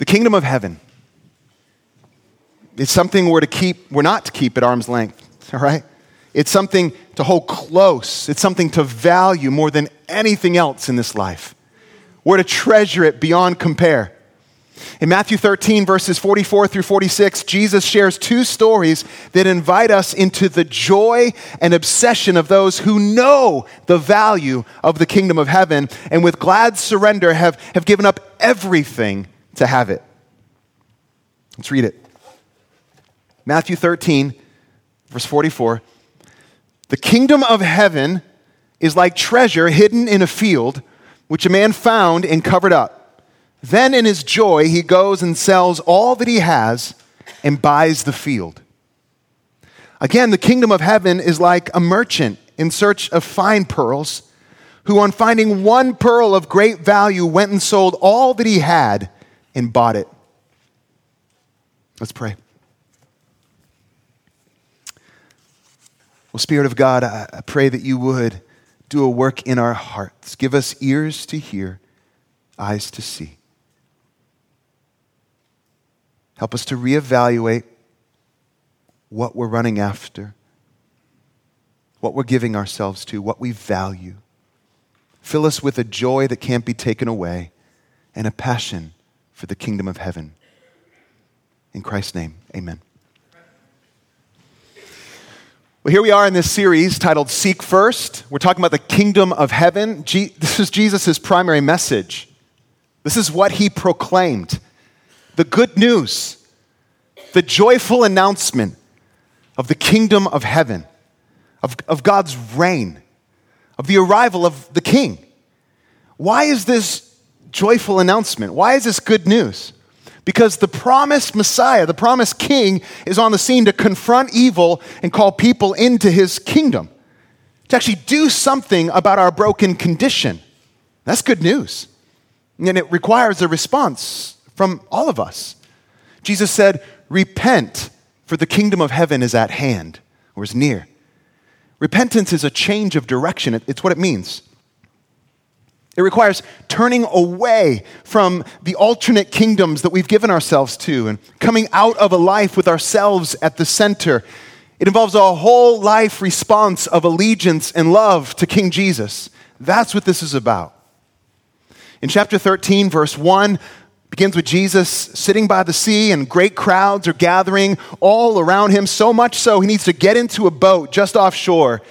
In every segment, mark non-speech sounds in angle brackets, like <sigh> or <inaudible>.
The kingdom of heaven is something we're to keep, we're not to keep at arm's length, <laughs> all right? It's something to hold close. It's something to value more than anything else in this life. We're to treasure it beyond compare. In Matthew 13, verses 44 through 46, Jesus shares two stories that invite us into the joy and obsession of those who know the value of the kingdom of heaven and with glad surrender have, have given up everything to have it. Let's read it. Matthew 13, verse 44. The kingdom of heaven is like treasure hidden in a field, which a man found and covered up. Then, in his joy, he goes and sells all that he has and buys the field. Again, the kingdom of heaven is like a merchant in search of fine pearls, who, on finding one pearl of great value, went and sold all that he had and bought it. Let's pray. Well, Spirit of God, I, pray that you would do a work in our hearts. Give us ears to hear, eyes to see. Help us to reevaluate what we're running after, what we're giving ourselves to, what we value. Fill us with a joy that can't be taken away and a passion for the kingdom of heaven. In Christ's name, amen. Well, here we are in this series titled Seek First. We're talking about the kingdom of heaven. this is Jesus' primary message. This is what he proclaimed the good news, the joyful announcement of the kingdom of heaven, of, of God's reign, of the arrival of the king. Why is this joyful announcement? Why is this good news? Because the promised Messiah, the promised King, is on the scene to confront evil and call people into his kingdom, to actually do something about our broken condition. That's good news. And it requires a response from all of us. Jesus said, Repent, for the kingdom of heaven is at hand or is near. Repentance is a change of direction, it's what it means. It requires turning away from the alternate kingdoms that we've given ourselves to and coming out of a life with ourselves at the center. It involves a whole life response of allegiance and love to King Jesus. That's what this is about. In chapter 13, verse 1, begins with Jesus sitting by the sea, and great crowds are gathering all around him, so much so he needs to get into a boat just offshore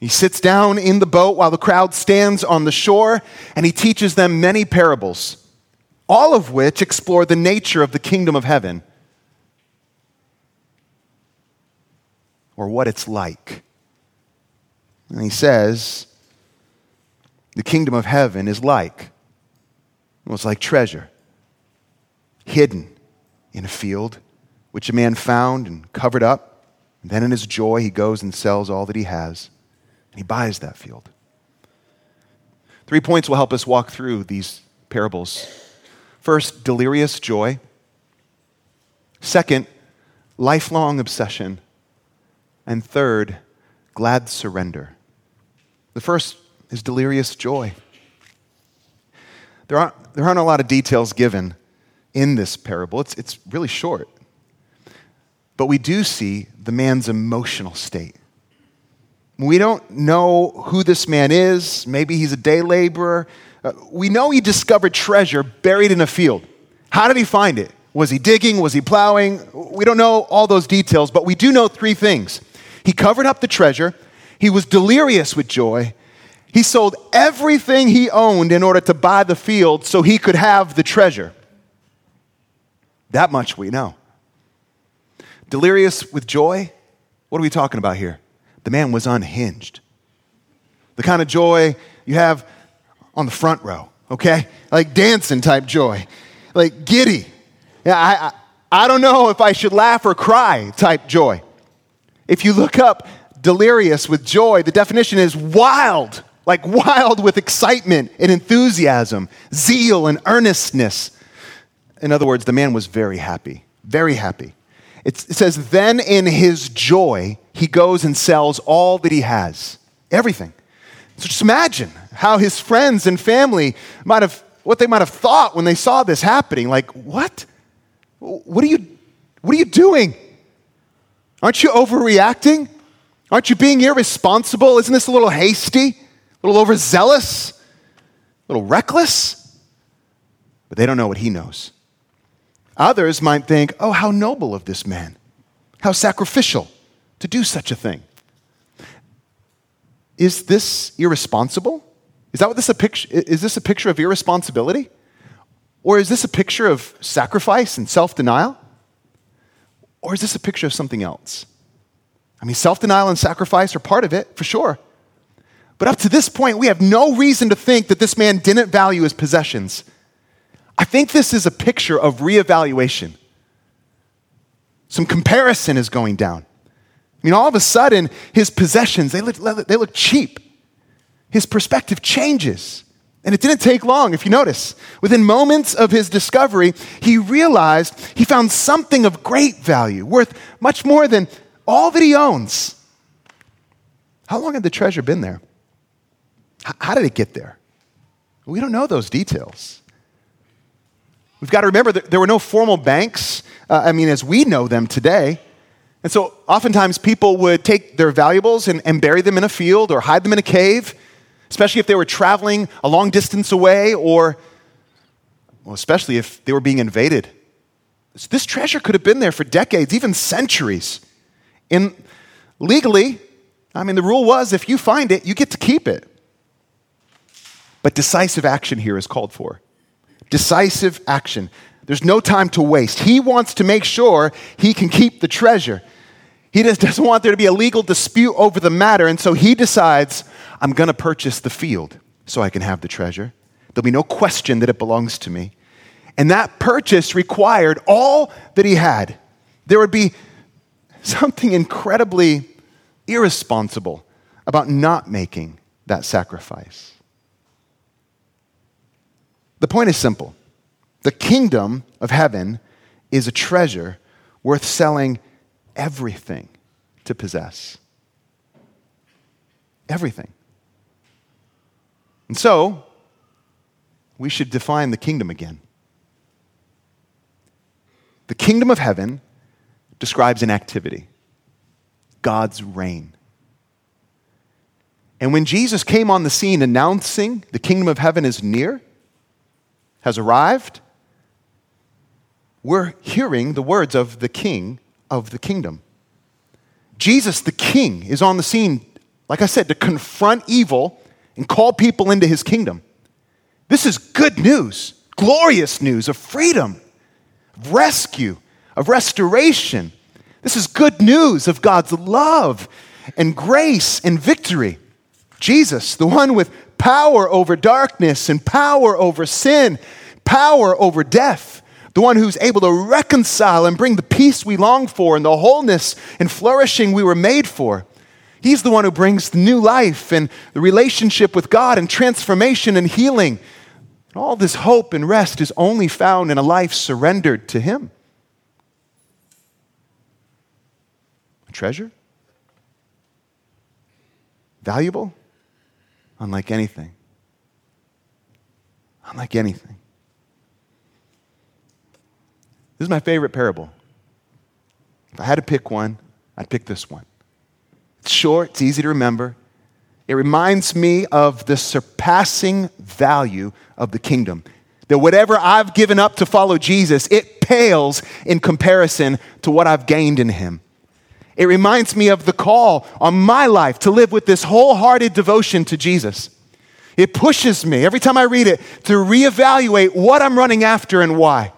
he sits down in the boat while the crowd stands on the shore, and he teaches them many parables, all of which explore the nature of the kingdom of heaven or what it's like. And he says, the kingdom of heaven is like, well, it's like treasure hidden in a field, which a man found and covered up. And then in his joy, he goes and sells all that he has he buys that field. Three points will help us walk through these parables. First, delirious joy. Second, lifelong obsession. And third, glad surrender. The first is delirious joy. There aren't, there aren't a lot of details given in this parable, it's, it's really short. But we do see the man's emotional state. We don't know who this man is. Maybe he's a day laborer. Uh, we know he discovered treasure buried in a field. How did he find it? Was he digging? Was he plowing? We don't know all those details, but we do know three things. He covered up the treasure, he was delirious with joy, he sold everything he owned in order to buy the field so he could have the treasure. That much we know. Delirious with joy? What are we talking about here? The man was unhinged. The kind of joy you have on the front row, okay? Like dancing type joy, like giddy. Yeah, I, I, I don't know if I should laugh or cry type joy. If you look up delirious with joy, the definition is wild, like wild with excitement and enthusiasm, zeal and earnestness. In other words, the man was very happy, very happy. it says, then in his joy, he goes and sells all that he has, everything. So just imagine how his friends and family might have what they might have thought when they saw this happening. Like, what? What are you, what are you doing? Aren't you overreacting? Aren't you being irresponsible? Isn't this a little hasty? A little overzealous? A little reckless? But they don't know what he knows. Others might think, oh, how noble of this man. How sacrificial to do such a thing. Is this irresponsible? Is that what this a picture is this a picture of irresponsibility? Or is this a picture of sacrifice and self-denial? Or is this a picture of something else? I mean, self-denial and sacrifice are part of it, for sure. But up to this point, we have no reason to think that this man didn't value his possessions. I think this is a picture of reevaluation. Some comparison is going down. I mean, all of a sudden, his possessions, they look, they look cheap. His perspective changes. And it didn't take long, if you notice. Within moments of his discovery, he realized he found something of great value, worth much more than all that he owns. How long had the treasure been there? How did it get there? We don't know those details. We've got to remember that there were no formal banks, uh, I mean, as we know them today. And so oftentimes people would take their valuables and, and bury them in a field or hide them in a cave, especially if they were traveling a long distance away or, well, especially if they were being invaded. So this treasure could have been there for decades, even centuries. And legally, I mean, the rule was if you find it, you get to keep it. But decisive action here is called for. Decisive action. There's no time to waste. He wants to make sure he can keep the treasure. He just <laughs> doesn't want there to be a legal dispute over the matter, and so he decides, I'm going to purchase the field so I can have the treasure. There'll be no question that it belongs to me. And that purchase required all that he had. There would be <laughs> something incredibly irresponsible about not making that sacrifice. The point is simple the kingdom of heaven is a treasure worth selling everything to possess. Everything. And so, we should define the kingdom again. The kingdom of heaven describes an activity God's reign. And when Jesus came on the scene announcing the kingdom of heaven is near, has arrived, we're hearing the words of the king of the kingdom. Jesus, the king, is on the scene, like I said, to confront evil and call people into his kingdom. This is good news, glorious news of freedom, of rescue, of restoration. This is good news of God's love and grace and victory. Jesus, the one with power over darkness and power over sin, power over death, the one who's able to reconcile and bring the peace we long for and the wholeness and flourishing we were made for. He's the one who brings the new life and the relationship with God and transformation and healing. all this hope and rest is only found in a life surrendered to Him. A treasure? Valuable? Unlike anything. Unlike anything. This is my favorite parable. If I had to pick one, I'd pick this one. It's short, it's easy to remember. It reminds me of the surpassing value of the kingdom. That whatever I've given up to follow Jesus, it pales in comparison to what I've gained in him. It reminds me of the call on my life to live with this wholehearted devotion to Jesus. It pushes me every time I read it to reevaluate what I'm running after and why.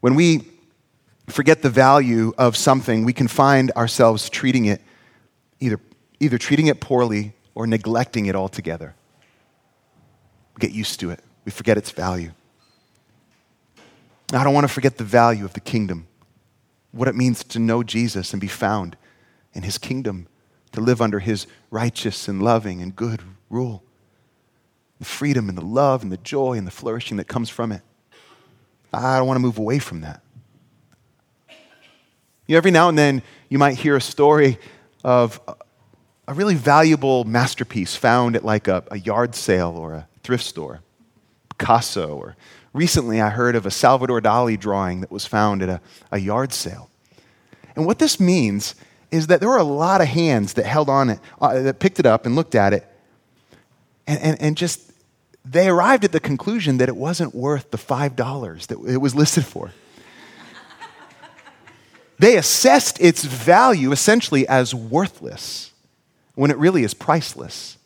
When we forget the value of something, we can find ourselves treating it either, either treating it poorly or neglecting it altogether. We get used to it, we forget its value. I don't want to forget the value of the kingdom, what it means to know Jesus and be found in his kingdom, to live under his righteous and loving and good rule. The freedom and the love and the joy and the flourishing that comes from it. I don't want to move away from that. You know, every now and then you might hear a story of a really valuable masterpiece found at like a, a yard sale or a thrift store, Picasso, or recently I heard of a Salvador Dali drawing that was found at a, a yard sale. And what this means is that there were a lot of hands that held on it, uh, that picked it up and looked at it, and, and, and just they arrived at the conclusion that it wasn't worth the $5 that it was listed for. they assessed its value essentially as worthless when it really is priceless.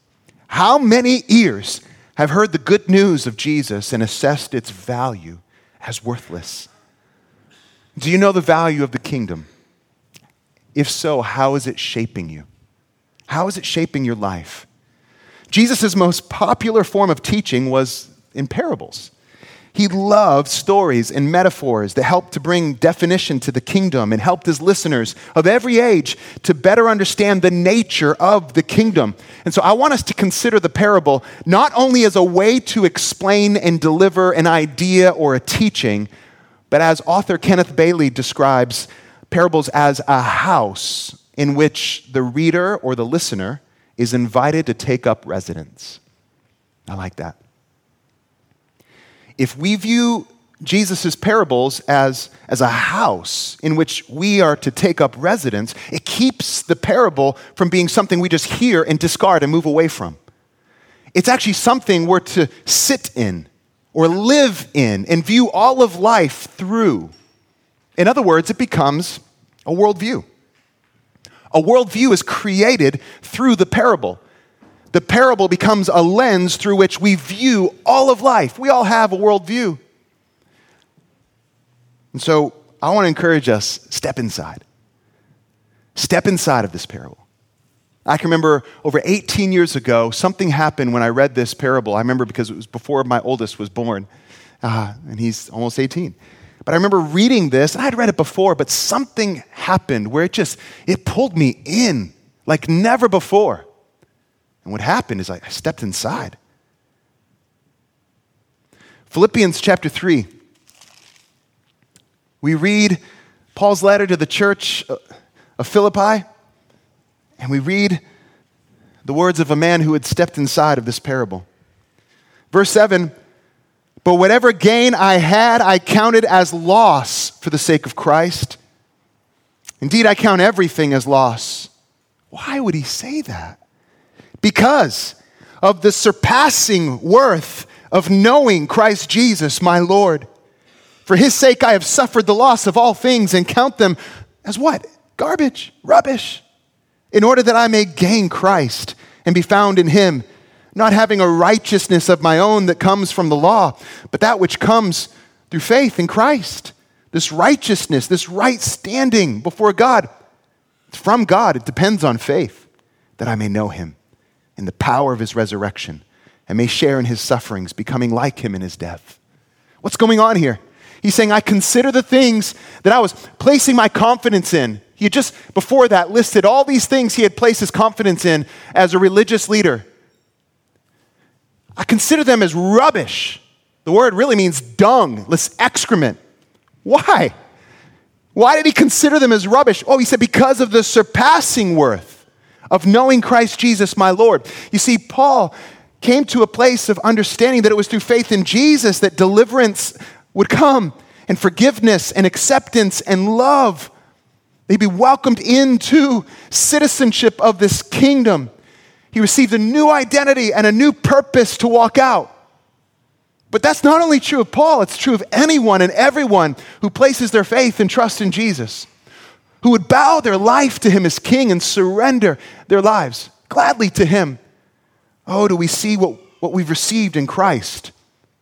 How many ears have heard the good news of Jesus and assessed its value as worthless? Do you know the value of the kingdom? If so, how is it shaping you? How is it shaping your life? Jesus' most popular form of teaching was in parables. He loved stories and metaphors that helped to bring definition to the kingdom and helped his listeners of every age to better understand the nature of the kingdom. And so I want us to consider the parable not only as a way to explain and deliver an idea or a teaching, but as author Kenneth Bailey describes parables as a house in which the reader or the listener is invited to take up residence. I like that. If we view Jesus' parables as, as a house in which we are to take up residence, it keeps the parable from being something we just hear and discard and move away from. It's actually something we're to sit in or live in and view all of life through. In other words, it becomes a worldview. A worldview is created through the parable. The parable becomes a lens through which we view all of life. We all have a worldview. And so I want to encourage us step inside. Step inside of this parable. I can remember over 18 years ago, something happened when I read this parable. I remember because it was before my oldest was born, uh, and he's almost 18. But I remember reading this, and I'd read it before, but something happened where it just, it pulled me in like never before. And what happened is I stepped inside. Philippians chapter 3. We read Paul's letter to the church of Philippi, and we read the words of a man who had stepped inside of this parable. Verse 7 but whatever gain I had, I counted as loss for the sake of Christ. Indeed, I count everything as loss. Why would he say that? Because of the surpassing worth of knowing Christ Jesus, my Lord. For his sake, I have suffered the loss of all things and count them as what? Garbage, rubbish, in order that I may gain Christ and be found in him not having a righteousness of my own that comes from the law, but that which comes through faith in Christ. This righteousness, this right standing before God, it's from God. It depends on faith that I may know him in the power of his resurrection and may share in his sufferings, becoming like him in his death. What's going on here? He's saying, I consider the things that I was placing my confidence in. He had just before that listed all these things he had placed his confidence in as a religious leader. I consider them as rubbish. The word really means dung, less excrement. Why? Why did he consider them as rubbish? Oh, he said, because of the surpassing worth of knowing Christ Jesus, my Lord. You see, Paul came to a place of understanding that it was through faith in Jesus that deliverance would come, and forgiveness, and acceptance, and love. They'd be welcomed into citizenship of this kingdom. He received a new identity and a new purpose to walk out. But that's not only true of Paul, it's true of anyone and everyone who places their faith and trust in Jesus, who would bow their life to him as king and surrender their lives gladly to him. Oh, do we see what, what we've received in Christ?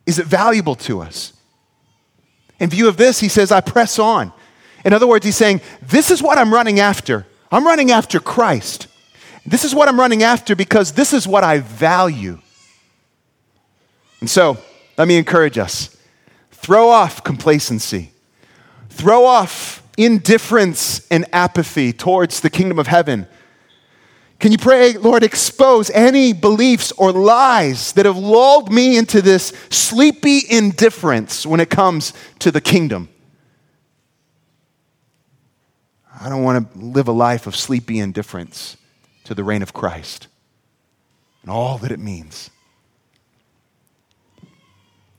Is it valuable to us? In view of this, he says, I press on. In other words, he's saying, This is what I'm running after. I'm running after Christ. This is what I'm running after because this is what I value. And so, let me encourage us throw off complacency, throw off indifference and apathy towards the kingdom of heaven. Can you pray, Lord, expose any beliefs or lies that have lulled me into this sleepy indifference when it comes to the kingdom? I don't want to live a life of sleepy indifference to the reign of Christ and all that it means.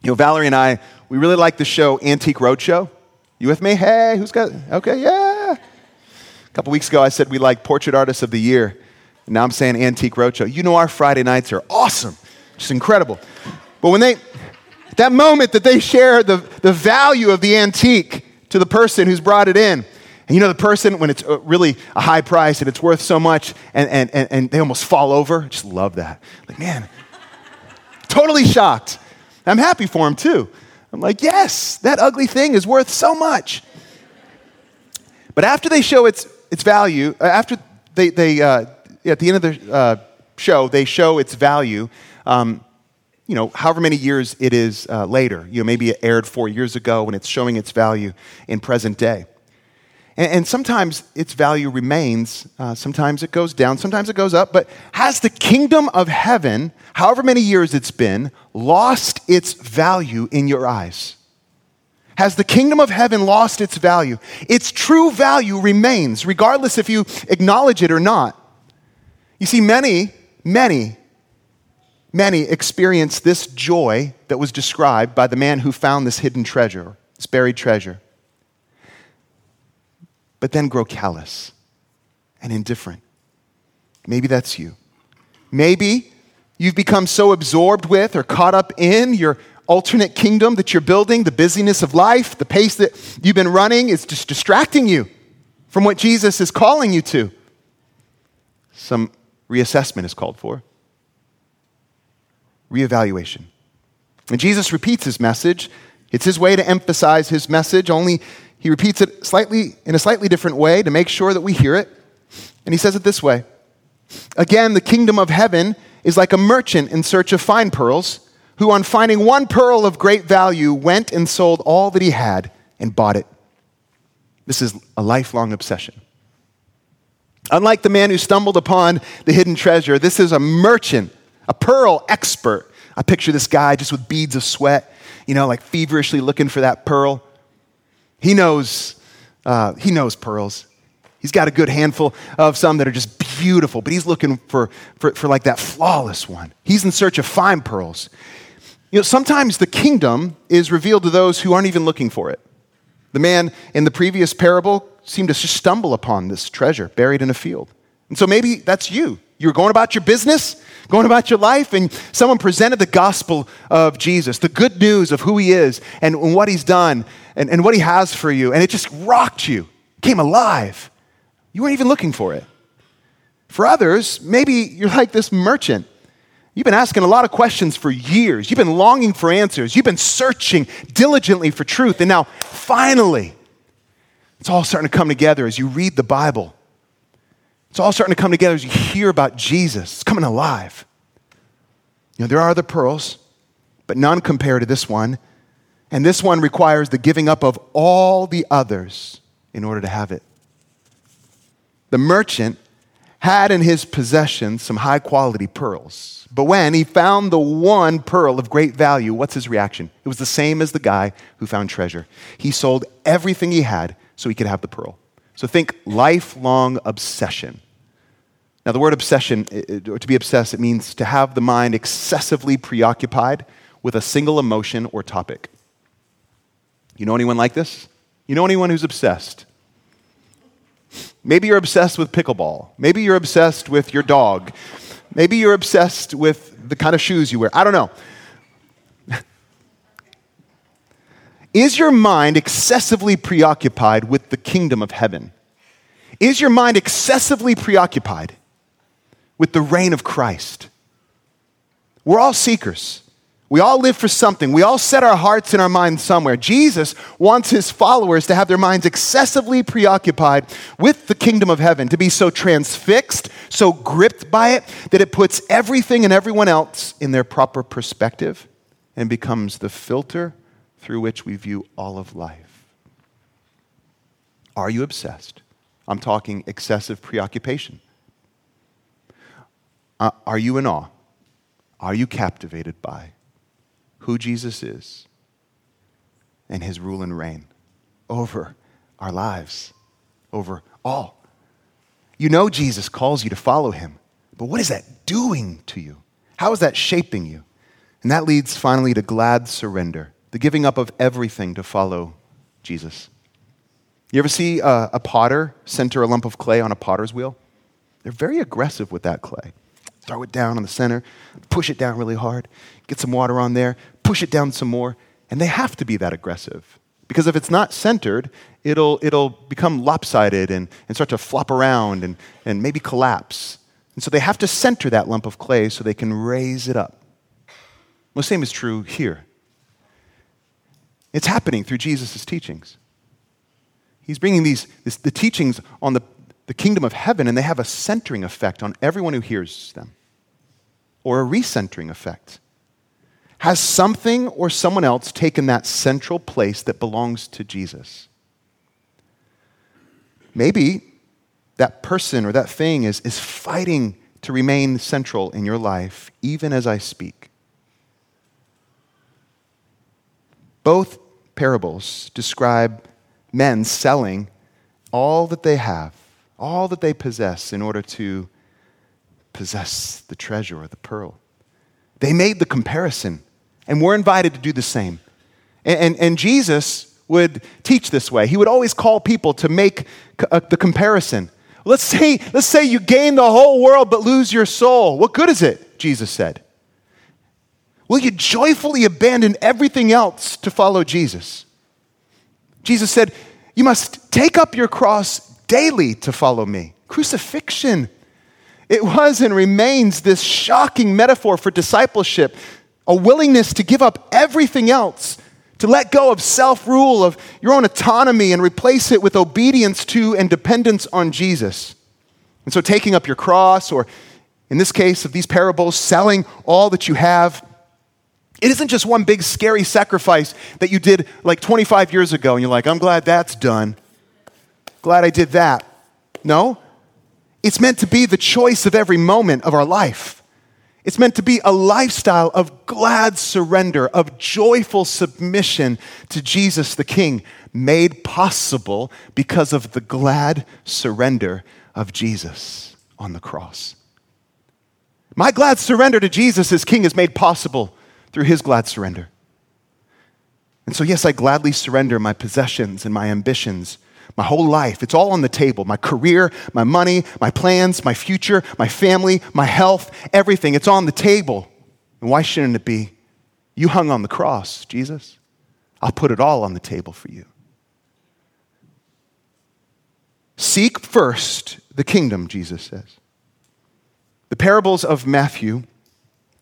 You know, Valerie and I, we really like the show Antique Roadshow. You with me? Hey, who's got, okay, yeah. A couple weeks ago, I said we like Portrait Artists of the Year. Now I'm saying Antique Roadshow. You know, our Friday nights are awesome, just incredible. But when they, that moment that they share the, the value of the antique to the person who's brought it in, and you know, the person, when it's uh, really a high price and it's worth so much, and, and, and, and they almost fall over, I just love that. Like, man, totally shocked. I'm happy for him too. I'm like, yes, that ugly thing is worth so much. But after they show its, its value, uh, after they, they uh, at the end of the uh, show, they show its value, um, you know, however many years it is uh, later. You know, maybe it aired four years ago and it's showing its value in present day. And, and sometimes its value remains, uh, sometimes it goes down, sometimes it goes up, but has the kingdom of heaven, however many years it's been, lost its value in your eyes? Has the kingdom of heaven lost its value? Its true value remains, regardless if you acknowledge it or not. You see, many, many, many experience this joy that was described by the man who found this hidden treasure, this buried treasure but then grow callous and indifferent. Maybe that's you. Maybe you've become so absorbed with or caught up in your alternate kingdom that you're building, the busyness of life, the pace that you've been running is just distracting you from what Jesus is calling you to. Some reassessment is called for, reevaluation. And Jesus repeats his message. It's his way to emphasize his message, only he repeats it slightly in a slightly different way to make sure that we hear it. And he says it this way Again, the kingdom of heaven is like a merchant in search of fine pearls, who, on finding one pearl of great value, went and sold all that he had and bought it. This is a lifelong obsession. Unlike the man who stumbled upon the hidden treasure, this is a merchant, a pearl expert. I picture this guy just with beads of sweat, you know, like feverishly looking for that pearl. He knows, uh, he knows pearls. He's got a good handful of some that are just beautiful, but he's looking for, for, for like that flawless one. He's in search of fine pearls. You know, sometimes the kingdom is revealed to those who aren't even looking for it. The man in the previous parable seemed to stumble upon this treasure buried in a field. And so maybe that's you. You were going about your business, going about your life, and someone presented the gospel of Jesus, the good news of who he is and what he's done and, and what he has for you, and it just rocked you, came alive. You weren't even looking for it. For others, maybe you're like this merchant. You've been asking a lot of questions for years. You've been longing for answers. You've been searching diligently for truth. And now, finally, it's all starting to come together as you read the Bible it's all starting to come together as you hear about Jesus. It's coming alive. You know, there are other pearls, but none compare to this one. And this one requires the giving up of all the others in order to have it. The merchant had in his possession some high quality pearls. But when he found the one pearl of great value, what's his reaction? It was the same as the guy who found treasure. He sold everything he had so he could have the pearl. So think lifelong obsession. Now, the word obsession, or to be obsessed, it means to have the mind excessively preoccupied with a single emotion or topic. You know anyone like this? You know anyone who's obsessed? Maybe you're obsessed with pickleball. Maybe you're obsessed with your dog. Maybe you're obsessed with the kind of shoes you wear. I don't know. Is your mind excessively preoccupied with the kingdom of heaven? Is your mind excessively preoccupied with the reign of Christ? We're all seekers. We all live for something. We all set our hearts and our minds somewhere. Jesus wants his followers to have their minds excessively preoccupied with the kingdom of heaven, to be so transfixed, so gripped by it, that it puts everything and everyone else in their proper perspective and becomes the filter through which we view all of life. Are you obsessed? I'm talking excessive preoccupation. Uh, are you in awe? Are you captivated by who Jesus is and his rule and reign over our lives, over all? You know Jesus calls you to follow him, but what is that doing to you? How is that shaping you? And that leads finally to glad surrender, the giving up of everything to follow Jesus. You ever see a, a potter center a lump of clay on a potter's wheel? They're very aggressive with that clay. Throw it down on the center, push it down really hard, get some water on there, push it down some more, and they have to be that aggressive. Because if it's not centered, it'll, it'll become lopsided and, and start to flop around and, and maybe collapse. And so they have to center that lump of clay so they can raise it up. Well, the same is true here. It's happening through Jesus' teachings. He's bringing these, this, the teachings on the, the kingdom of heaven, and they have a centering effect on everyone who hears them, or a recentering effect. Has something or someone else taken that central place that belongs to Jesus? Maybe that person or that thing is, is fighting to remain central in your life, even as I speak. Both parables describe men selling all that they have, all that they possess, in order to possess the treasure or the pearl. They made the comparison, and we're invited to do the same. And, and, and Jesus would teach this way. He would always call people to make uh, the comparison. Let's say, let's say you gain the whole world but lose your soul. What good is it? Jesus said. Will you joyfully abandon everything else to follow Jesus? Jesus said, You must take up your cross daily to follow me. Crucifixion. It was and remains this shocking metaphor for discipleship, a willingness to give up everything else, to let go of self rule, of your own autonomy, and replace it with obedience to and dependence on Jesus. And so, taking up your cross, or in this case of these parables, selling all that you have, it isn't just one big scary sacrifice that you did like 25 years ago and you're like, I'm glad that's done. Glad I did that. No, it's meant to be the choice of every moment of our life. It's meant to be a lifestyle of glad surrender, of joyful submission to Jesus the King, made possible because of the glad surrender of Jesus on the cross. My glad surrender to Jesus as King is made possible through his glad surrender. And so, yes, I gladly surrender my possessions and my ambitions, my whole life. It's all on the table my career, my money, my plans, my future, my family, my health, everything. It's on the table. And why shouldn't it be? You hung on the cross, Jesus. I'll put it all on the table for you. Seek first the kingdom, Jesus says. The parables of Matthew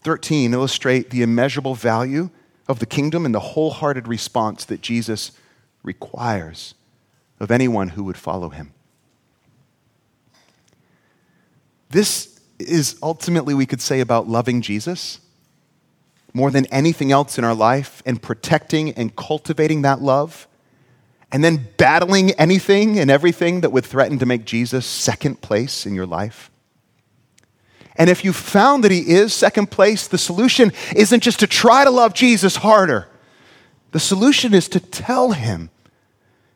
13 illustrate the immeasurable value of the kingdom and the wholehearted response that Jesus requires of anyone who would follow him. This is ultimately, we could say, about loving Jesus more than anything else in our life and protecting and cultivating that love, and then battling anything and everything that would threaten to make Jesus second place in your life. And if you found that he is second place, the solution isn't just to try to love Jesus harder. The solution is to tell him,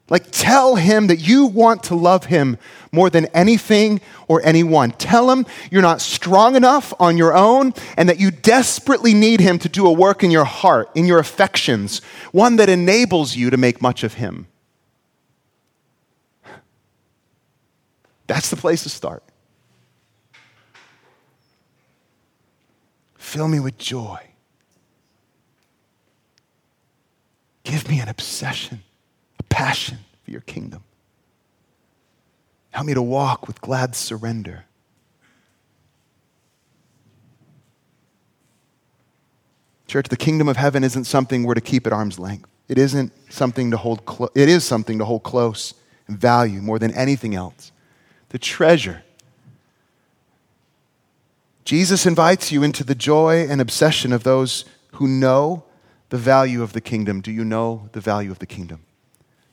like, tell him that you want to love him more than anything or anyone. Tell him you're not strong enough on your own and that you desperately need him to do a work in your heart, in your affections, one that enables you to make much of him. That's the place to start. Fill me with joy. Give me an obsession, passion for your kingdom. Help me to walk with glad surrender. Church, the kingdom of heaven isn't something we're to keep at arm's length. It isn't something to hold clo- it is something to hold close and value more than anything else. The treasure Jesus invites you into the joy and obsession of those who know the value of the kingdom. Do you know the value of the kingdom?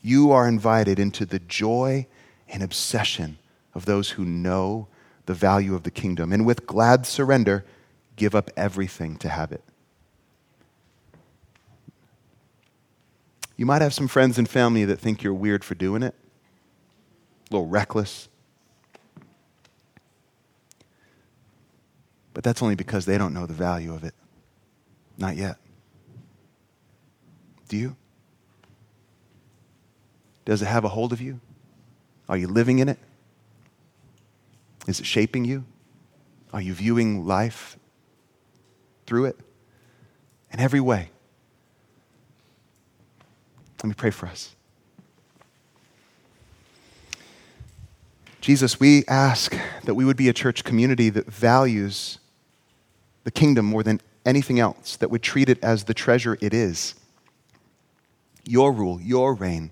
You are invited into the joy and obsession of those who know the value of the kingdom. And with glad surrender, give up everything to have it. You might have some friends and family that think you're weird for doing it, a little reckless. But that's only because they don't know the value of it. Not yet. Do you? Does it have a hold of you? Are you living in it? Is it shaping you? Are you viewing life through it? In every way. Let me pray for us. Jesus, we ask that we would be a church community that values the kingdom more than anything else, that would treat it as the treasure it is. Your rule, your reign,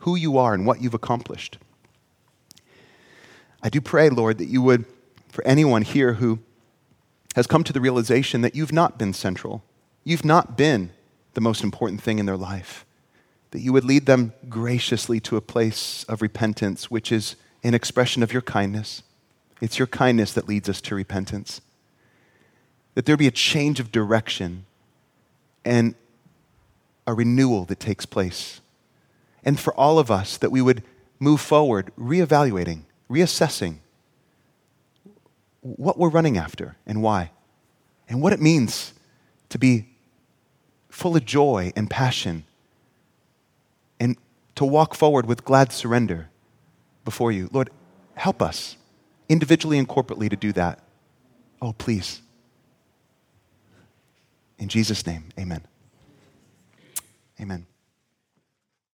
who you are, and what you've accomplished. I do pray, Lord, that you would, for anyone here who has come to the realization that you've not been central, you've not been the most important thing in their life, that you would lead them graciously to a place of repentance, which is an expression of your kindness. It's your kindness that leads us to repentance. That there be a change of direction and a renewal that takes place. And for all of us, that we would move forward, reevaluating reassessing what we're running after and why, and what it means to be full of joy and passion, and to walk forward with glad surrender before you. Lord, help us individually and corporately to do that. Oh, please. In Jesus' name, amen. Amen.